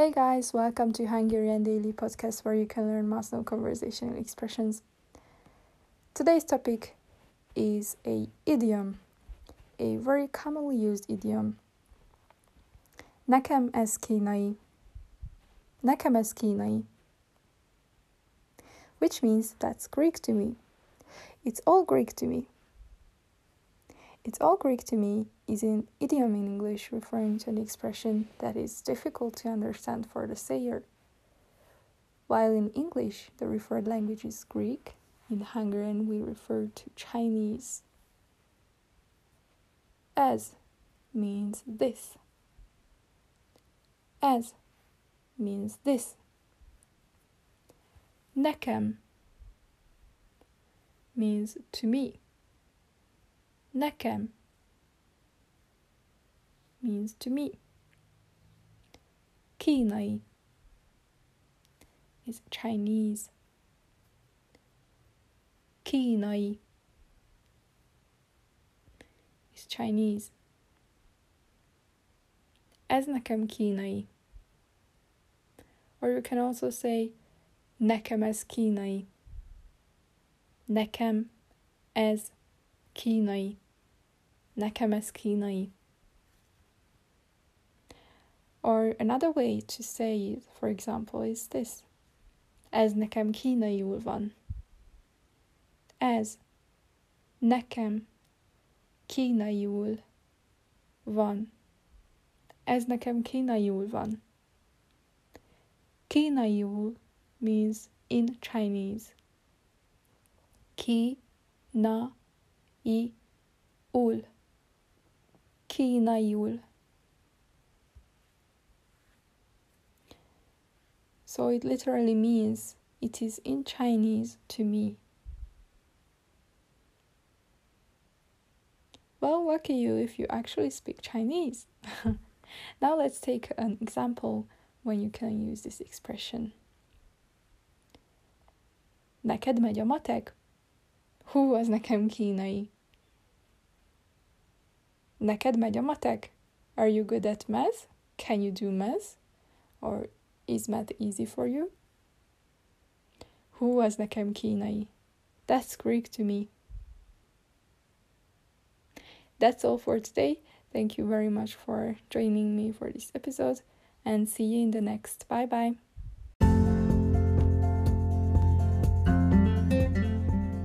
Hey guys, welcome to Hungarian Daily Podcast where you can learn Masno conversational expressions. Today's topic is a idiom, a very commonly used idiom. Nekem ez. Nekem ez. Which means that's Greek to me. It's all Greek to me. It's all Greek to me is an idiom in English referring to an expression that is difficult to understand for the sayer. While in English, the referred language is Greek, in Hungarian, we refer to Chinese. Ez means this. Ez means this. Nekem means to me. Nekem means to me. Kínai is Chinese. Kínai is Chinese. Ez nekem kínai. Or you can also say nekem ez kínai. Nekem ez kínai. Nekem ez kínai. Or another way to say it, for example, is this. Ez nekem kínaiul van. Ez nekem kínaiul van. Ez nekem kínaiul van. Kínaiul means in Chinese. Ki na i ul. Kínaiul. So it literally means it is in Chinese to me. Well, lucky you if you actually speak Chinese. now let's take an example when you can use this expression. Neked megy a matek? Hú, az nekem kínai. Neked megy a matek? Are you good at math? Can you do math? Or is math easy for you? Hú, az nekem kínai. That's Greek to me. That's all for today. Thank you very much for joining me for this episode and see you in the next. Bye bye.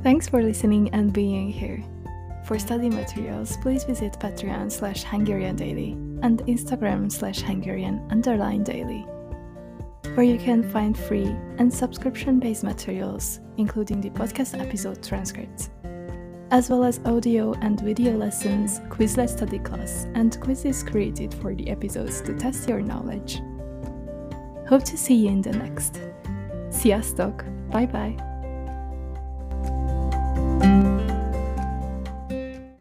Thanks for listening and being here. For study materials, please visit Patreon slash Hungarian Daily and Instagram slash Hungarian underline daily, where you can find free and subscription based materials, including the podcast episode transcripts as well as audio and video lessons, Quizlet study class, and quizzes created for the episodes to test your knowledge. Hope to see you in the next. Sziasztok! Bye bye!